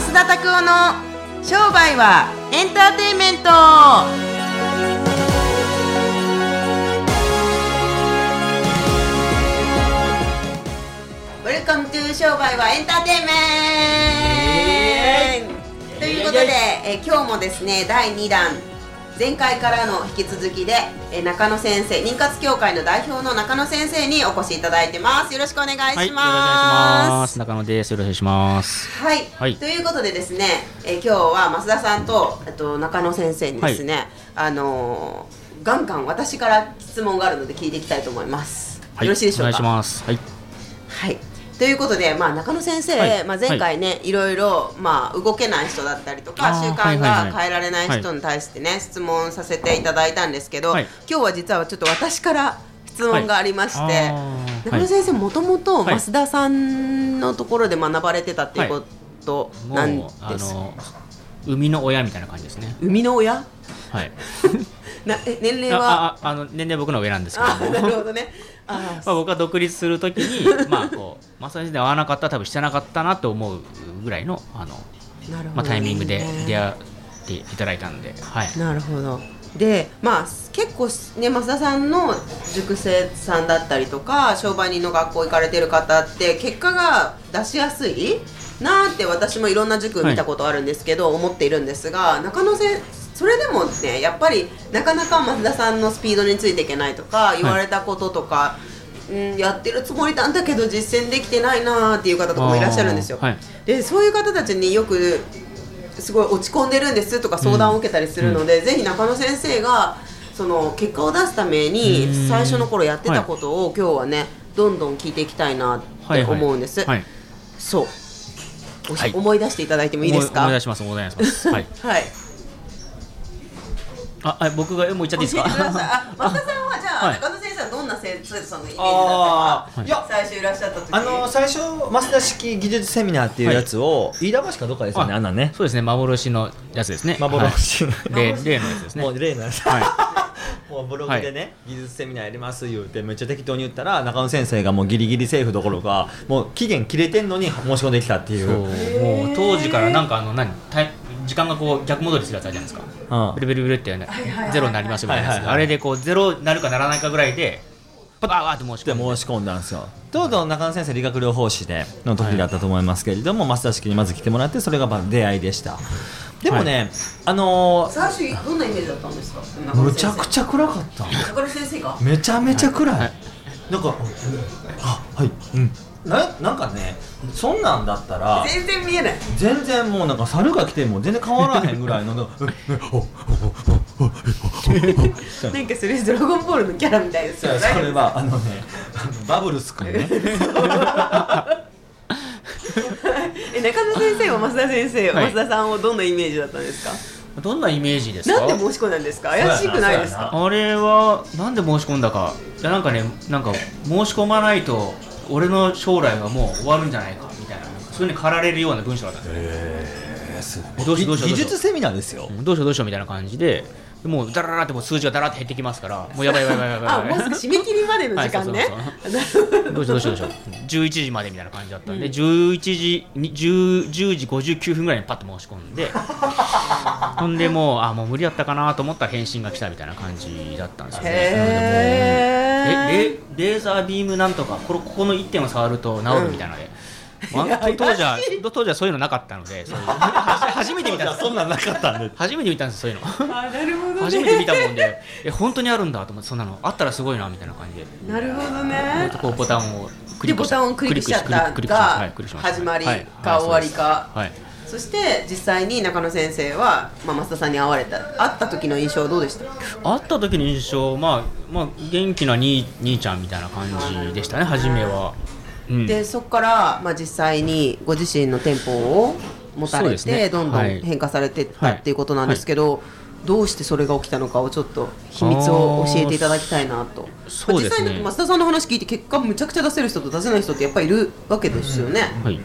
増田拓夫の商売はエンターテインメント。 Welcome to 商売はエンターテインメント。ということで、え今日もですね第2弾前回からの引き続きで、え中野先生妊活協会の代表の中野先生にお越しいただいてますよろしくお願いします、はい、よろしくお願いします。中野です。よろしくお願いします。はい、はいということでですね、えー今日は増田さんとえっと中野先生にですね、あのーガンガン私から質問があるので聞いていきたいと思います。はい、よろしいでしょうか？お願いします。はい。はい。ということで、まあ、中野先生、はい。まあ、前回ね、い、ろいろ、まあ、動けない人だったりとか習慣はいはいはい。が変えられない人に対してね、質問させていただいたんですけど、はい。今日は実はちょっと私から質問がありまして、はい。中野先生もともとはい。増田さんのところで学ばれてたっていうことなんです、の生みの親みたいな感じですね。生みの親？はい。なえ年齢は？あああの年齢僕の上なんですけど。なるほどね。あまあ、僕が独立するときに、まあ、こう、まあ、それで合わなかったら、多分してなかったなと思うぐらいの、あの、なるほどね。まあ、タイミングで出会っていただいたんで、はい。なるほど。でまあ結構ね増田さんの塾生さんだったりとか商売人の学校行かれてる方って結果が出しやすいなーって私もいろんな塾見たことあるんですけど、思っているんですが中野先それでもねやっぱりなかなか増田さんのスピードについていけないとか言われたこととか、うん、やってるつもりなんだけど実践できてないなーっていう方とかもいらっしゃるんですよ。はい。でそういう方たちによくすごい落ち込んでるんですとか相談を受けたりするので、ぜひ中野先生がその結果を出すためにうん。最初の頃やってたことを、今日はねどんどん聞いていきたいなって思うんです。はい。そう、おしはい。思い出していただいてもいいですか？思い出します、思い出します。はい。はいあ、あ僕が、もう言っちゃっていいですか？あ 増田さんはじゃあ、はい。中野先生はどんな生徒さんのイメージだったかいや最初いらっしゃった時。あの最初増田式技術セミナーっていうやつを、飯田橋かどっかですよねああんなんねそうですね、幻のやつですね。幻の、はい例例のやつですね。もう例のやつ、は もうブログでね、技術セミナーやります言うてめっちゃ適当に言ったら中野先生がもうギリギリセーフどころかもう期限切れてんのに申し込んできたっていそう。うもう当時からなんかあの何？時間がこう逆戻りするやつあるじゃないですか。うん。ブルブルブルってねはいはいはい。ゼロになりますみたいなやつ。はいはいはい。あれでこうゼロになるかならないかぐらいでパターって申し込んで。で申し込んだんですよ。ちょうど中野先生理学療法士での時だったと思いますけれども、増田式にまず来てもらってそれがまあ出会いでした。でもね、あのー最初どんなイメージだったんですか？む先生ちゃくちゃ暗かった。中野先生が？めちゃめちゃ暗い、はい。なんかあはい。うんななんかねそんなんだったら全然見えない。全然もうなんか猿が来ても全然変わらへんぐらいの なんかそれドラゴンボールのキャラみたいですよそれはあのねあのバブルスくんね。え中野先生は増田先生、はい。増田さんをどんなイメージだったんですか？どんなイメージですか？なんで申し込んだんですか？怪しくないですか？あれはなんで申し込んだか。いやなんかねなんか申し込まないと俺の将来はもう終わるんじゃないかみたいなそういうふうに駆られるような文章だった。んですよどうしようどうしようどうしよう。技術セミナーですよ。うんどうしようどうしようみたいな感じで。でもうダラダラってもう数字がダラって減ってきますからもうやばいやばいやばいやばいやあばい。もうすぐ締め切りまでの時間ね、はいどうしようどうしようどうしよう。11時までみたいな感じだったんで、11時に 10, 10時59分ぐらいにパッと申し込んで ほんでもうあもう無理だったかなと思ったら返信が来たみたいな感じだったんですよねえレレーザービームなんとかこれここの1点を触ると治るみたいなので、まあと当時は当時はそういうのなかったのでそういう 初めて見たんですそんなんなかったんで初めて見たんですそういうの。あなるほどね。初めて見たもんで。え本当にあるんだと思ってそんなの。あったらすごいなみたいな感じで。なるほどね。こうボタンをクでボタンをクリックしちゃったクリックしはいがクリックしました。始まりはい。か終わりか。はいそして実際に中野先生は、まあ、増田さんに会われた会った時の印象はどうでした？会った時の印象まあまあ元気な兄兄ちゃんみたいな感じでしたね初めは、うん、でそこから、まあ、実際にご自身の店舗を持たれて、ね。どんどんはい変化されていったっていうことなんですけど、どうしてそれが起きたのかをちょっと秘密を教えていただきたいなと。そうですねまあ実際に増田さんの話聞いて結果むちゃくちゃ出せる人と出せない人ってやっぱりいるわけですよね、はい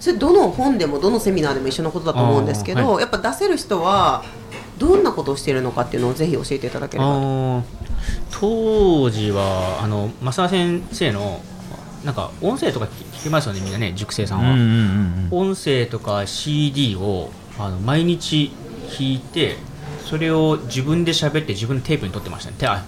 それどの本でもどのセミナーでも一緒のことだと思うんですけど、はやっぱ出せる人はどんなことをしているのかっていうのをぜひ教えていただければ。当時はあの増田先生のなんか音声とか聞きますよねみんなね塾生さんは、うんうんうんうん。音声とか CD をあの毎日聞いてそれを自分で喋って自分でテープに撮ってましたね。てあ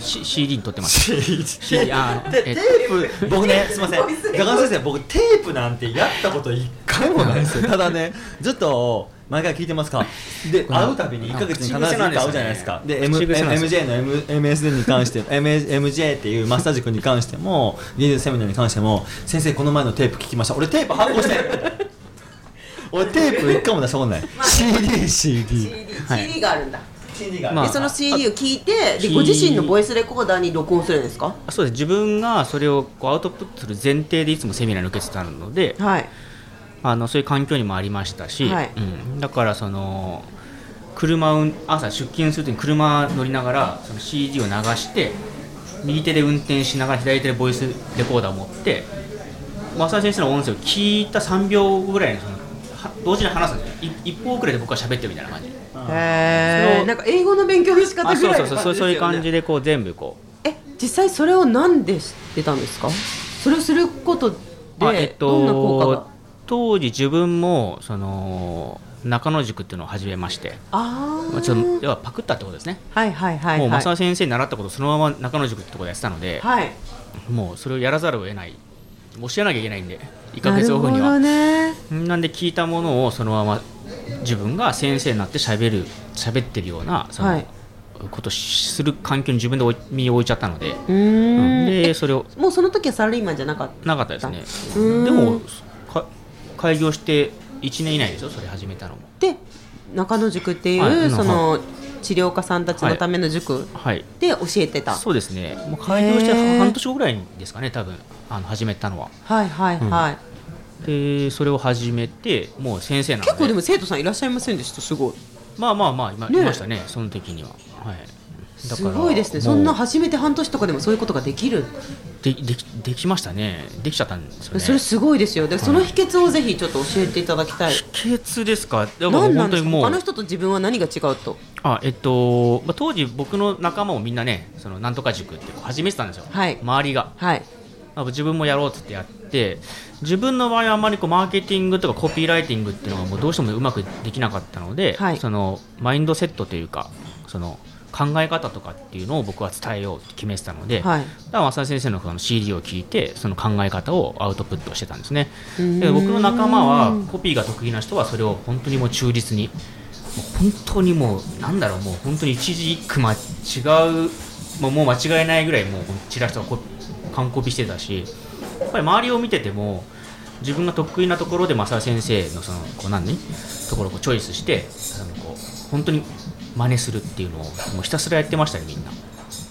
C- CD に撮ってました CD あでえテープ。僕ねすみません。高橋先生僕テープなんてやったこと一回もない。ですよただねずっと毎回聞いてますか？で会うたびに1ヶ月に必ず1回会うじゃないですか。で MJ の M MSD に関して M MJ っていうマッサージ君に関しても技術セミナーに関しても先生この前のテープ聞きました。俺テープ発行して。る 俺テープ一回も出したことない。CD CD CD, はい CD があるんだ、CD がまあ。でその CD を聞いてであご自身のボイスレコーダーに録音するんですか？そうです。自分がそれをこうアウトプットする前提でいつもセミナーに受けてたのではい。あのそういう環境にもありましたし、はい。うん、だからその車を朝出勤するときに車乗りながらその CD を流して右手で運転しながら左手でボイスレコーダーを持って増田先生の音声を聞いた3秒後ぐらいにそのは同時に話すんですよ。い一方遅れで僕は喋ってるみたいな感じへえんか英語の勉強の仕方あぐらいのそうそうそうそう。そういう感じででこう全部こう。え実際それをなんで知ってたんですか？それをすることあえっでどんな効果が？と当時自分もその中野塾っていうのを始めまして。あまあちょっとー要はパクったってことですね。はいはいはいもうはい正先生に習ったことをそのまま中野塾ってところでやってたので、はい。もうそれをやらざるを得ない。教えなきゃいけないんで1ヶなるほど月オフにはね。なんで聞いたものをそのまま自分が先生になって喋る喋ってるようなその、はい。ことをする環境に自分で身を置いちゃったので、うーん。でそれをもうその時はサラリーマンじゃなかった？なかったですね。でもか開業して1年以内ですよそれ始めたのも。で中野塾っていう、はい。その治療家さんたちのための塾はい。で教えてた、そうですね。もう開業して半年後ぐらいですかね多分。あの始めたのは。はいはいはい、でそれを始めてもう先生なので。結構でも生徒さんいらっしゃいませんでした？すごい。まあまあまあ今、ね。いましたねその時には。はい。だすごいですね。そんな始めて半年とかでもそういうことができる、でできできましたね。できちゃったんですよね。それすごいですよ。でその秘訣をぜひちょっと教えていただきたい、秘訣ですか？でも何なん本当にもう。ですか他の人と自分は何が違うと？あえっと、まあ、当時僕の仲間もみんなねそのなんとか塾って始めてたんですよ、はい。周りが。はい。あ自分もやろうっつってやって自分の場合はあんまりこうマーケティングとかコピーライティングっていうのがもうどうしてもうまくできなかったので、はい。そのマインドセットというかその考え方とかっていうのを僕は伝えようって決めてたので、はい。だから増田先生のその CD を聞いてその考え方をアウトプットしてたんですね。で僕の仲間はコピーが得意な人はそれを本当にもう忠実に本当にもうなんだろうもう本当に一字一句間違うもう間違いないぐらいもうチラシとかこ完コピしてたしやっぱり周りを見てても自分が得意なところで増田先生のそのこう何ところをチョイスしてあのこう本当に真似するっていうのをもうひたすらやってましたねみんな。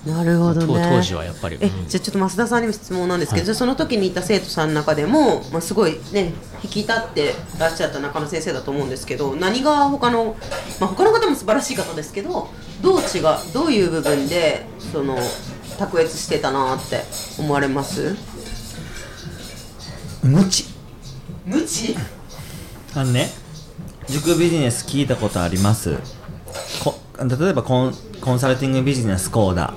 なるほどね。当当時はやっぱり、えうん。じゃあちょっと増田さんにも質問なんですけど、はい。じゃあその時にいた生徒さんの中でも、まあ、すごいね引き立ってらっしゃった中野先生だと思うんですけど何が他の、まあ、他の方も素晴らしい方ですけどどう違うどういう部分でその卓越してたなって思われます？無知。無知？あのね塾ビジネス聞いたことあります。こ例えばコンコンサルティングビジネスコーダ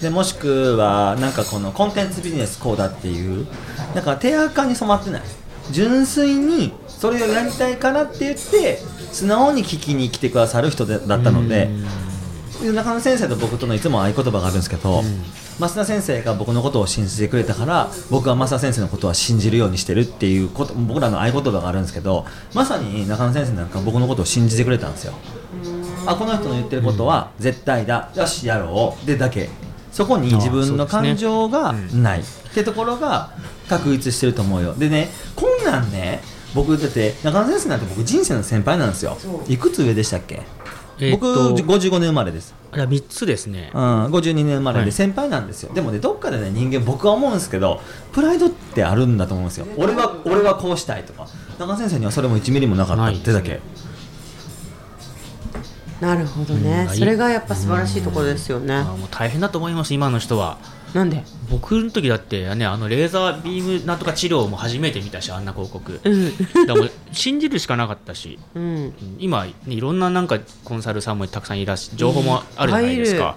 でもしくはなんかこのコンテンツビジネスコーダっていうなんか手垢に染まってない。純粋にそれをやりたいからって言って素直に聞きに来てくださる人でだったのでで中野先生と僕とのいつも合言葉があるんですけど、増田先生が僕のことを信じてくれたから僕は増田先生のことは信じるようにしてるっていうこと僕らの合言葉があるんですけどまさに中野先生なんか僕のことを信じてくれたんですよ。あこの人の言ってることは絶対だ、よしやろう。でだけ。そこに自分の感情がない、ってところが確立してると思うよ。でねこんなんね僕だって中野先生なんて僕人生の先輩なんですよ。いくつ上でしたっけ？えーっ僕と55年生まれです。あ3つですね。うん、52年生まれはい。で先輩なんですよ、でもねどっかでね人間僕は思うんですけどプライドってあるんだと思うんですよ。俺は俺はこうしたいとか。中先生にはそれも1ミリもなかったってだけ、なるほどね、うんそれがやっぱ素晴らしいところですよね、あもう大変だと思います今の人はなんで？僕の時だってねあのレーザービームなんとか治療も初めて見たしあんな広告。だうん。からもう信じるしかなかったし。うん。うん。今、ね、いろんななんかコンサルさんもたくさんいらっし情報もあるじゃないですか、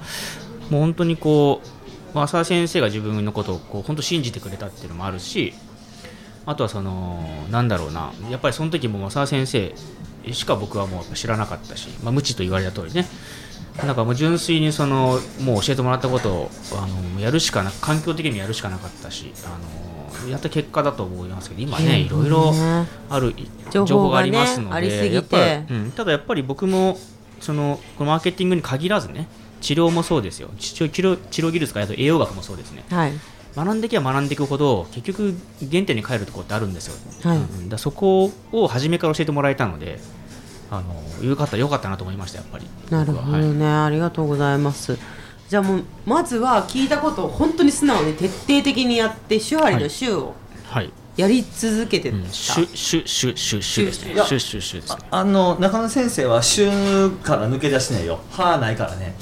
もう本当にこうまあ浅田先生が自分のことをこう本当信じてくれたっていうのもあるしあとはそのなんだろうな。やっぱりその時も浅田先生しか僕はもう知らなかったし、まあ、無知と言われた通りね。なんかもう純粋にそのもう教えてもらったことをあのやるしかな環境的にもやるしかなかったしあのやった結果だと思いますけど今ねいろいろある情報がねありすぎて。やっぱりうん、ただやっぱり僕もそのこのマーケティングに限らずね治療もそうですよ。治療治療治療技術からあと栄養学もそうですね。はい学んでいけば学んでいくほど結局原点に帰るところってあるんですよ、はい。うんだそこを初めから教えてもらえたのであのよかったよかったなと思いましたやっぱり。なるほど僕は。はい。ね、ありがとうございます。じゃあもうまずは聞いたことを本当に素直に徹底的にやって手張りの手をはい、やり続けてた、うん、シュシュシュシュシュですね。シュシュシュですね。あの中野先生は週から抜け出してないよ。歯ないからね。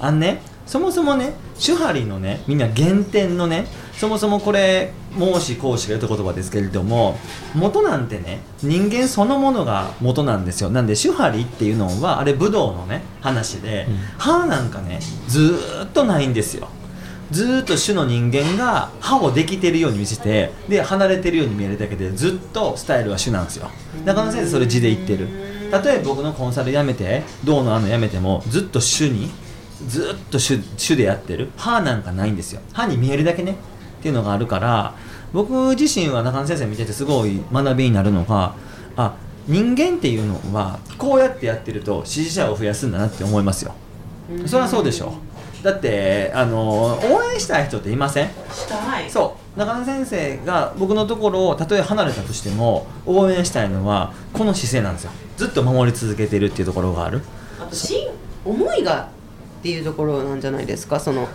あんねそもそもね手張りのねみんな原点のねそもそもこれ孟子講師が言った言葉ですけれども元なんてね人間そのものが元なんですよ。なんで手張りっていうのはあれ武道のね話で、うん。歯なんかねずーっとないんですよ。ずーっと種の人間が歯をできてるように見せてで離れてるように見えるだけでずっとスタイルは種なんですよ。中野先生それ字で言ってる。例えば僕のコンサル辞めて銅のあの辞めてもずっと種にずっと種種でやってる。歯なんかないんですよ。歯に見えるだけね。っていうのがあるから僕自身は中野先生見ててすごい学びになるのがあ人間っていうのはこうやってやってると支持者を増やすんだなって思いますよ。それはそうでしょだってあの応援したい人っていません？したい。そう。中野先生が僕のところをたとえ離れたとしても応援したいのはこの姿勢なんですよ。ずっと守り続けてるっていうところがある。あとし思いがっていうところなんじゃないですか？その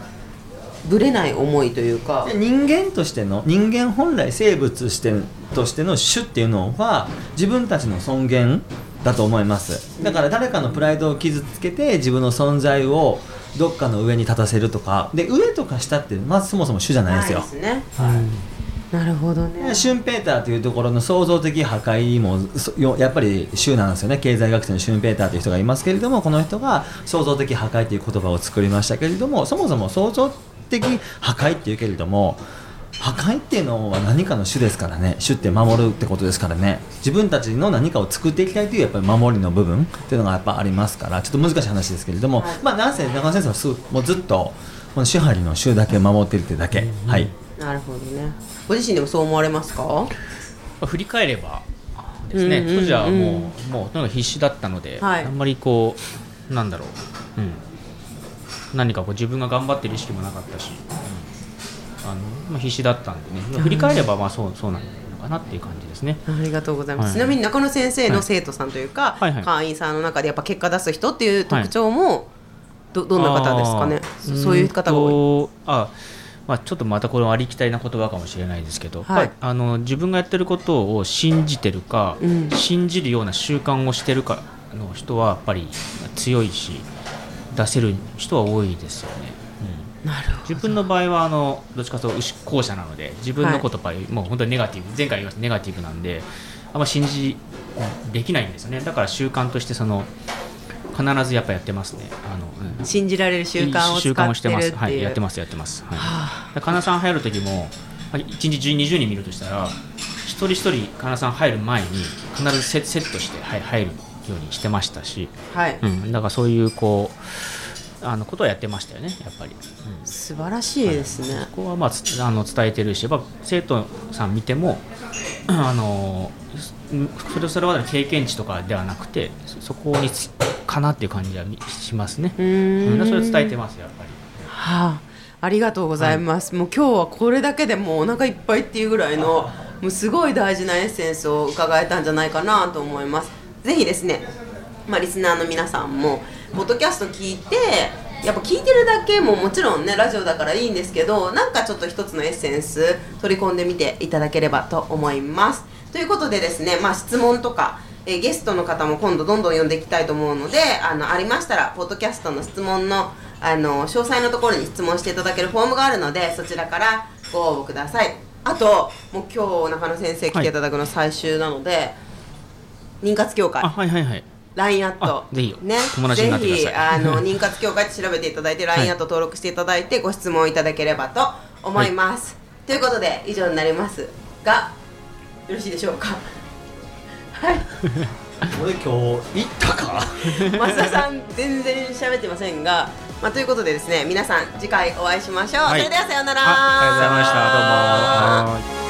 ぶれない思いというか。で人間としての人間本来生物してとしての種っていうのは自分たちの尊厳だと思います。だから誰かのプライドを傷つけて自分の存在をどっかの上に立たせるとか。で上とか下ってまずそもそも種じゃないんですよ。ですねなるほどね。シュンペーターというところの創造的破壊もやっぱり州なんですよね。経済学者のシュンペーターという人がいますけれどもこの人が創造的破壊という言葉を作りましたけれどもそもそも創造的破壊っていうけれども破壊っていうのは何かの種ですからね。種って守るってことですからね。自分たちの何かを作っていきたいというやっぱり守りの部分っていうのがやっぱありますからちょっと難しい話ですけれども、はい。まあなんせ中野先生はすぐもうずっとこの手張りの種だけ守ってるってだけ、はい。なるほどねご自身でもそう思われますか？まあ振り返ればですね、当時はもうもうとにかく必死だったので、はい。あんまりこうなんだろう、うん、何かこう自分が頑張ってる意識もなかったし、うん。あのまあ、必死だったんでね、振り返ればまあそうそうなのかなっていう感じですね。ありがとうございます、はい。ちなみに中野先生はい。の生徒さんというか、はいはい。会員さんの中でやっぱ結果出す人っていう特徴もどどんな方ですかね？そういう方が多い。あまあ、ちょっとまたこれはありきたりな言葉かもしれないですけど、はい。あの自分がやってることを信じてるか、うん。信じるような習慣をしてるかの人はやっぱり強いし出せる人は多いですよね。うん。なるほど。自分の場合はあのどっちかというと後者なので自分のことば、もう本当にネガティブ前回言いましたネガティブなんであんま信じできないんですよね。だから習慣としてその必ずやっぱやってますね。あの、うん。信じられる習慣を使習慣をしてます。はい、やってます、やってます。はい。かなさん入る時も、まあ1日10 20人見るとしたら、一人一人かなさん入る前に、必ずセセットして、はい、入るようにしてましたし、はい、うん、だからそういう、こう、あのことをやってましたよね、やっぱり。うん。素晴らしいですね、ここはまあつあの伝えてるし、やっぱ生徒さん見ても、あのそれそれまでの経験値とかではなくて、そそこにつかなっていう感じはみしますね。うーん。うん、それを伝えてます、やっぱり。はあ、ありがとうございます、もう今日はこれだけでもうお腹いっぱいっていうぐらいのもうすごい大事なエッセンスを伺えたんじゃないかなと思います。ぜひですね、まあ、リスナーの皆さんもポッドキャスト聞いてやっぱ聞いてるだけももちろんねラジオだからいいんですけどなんかちょっと一つのエッセンス取り込んでみていただければと思います。ということでですね、まあ、質問とかえーゲストの方も今度どんどん呼んでいきたいと思うのであのありましたらポッドキャストの質問のあの詳細のところに質問していただけるフォームがあるのでそちらからご応募ください。あともう今日中野先生来ていただくの最終なので、妊活協会、あはいはいはい。LINE アット。あぜひよね、友達になってください。ぜひあの 妊活協会って調べていただいて LINE アット登録していただいてご質問いただければと思います、ということで以上になりますがよろしいでしょうか？はい。俺今日行ったか？増田さん全然喋ってませんが、まあ、ということでですね皆さん次回お会いしましょう、はい。それではさようなら。あありがとうございました。どうも。はーい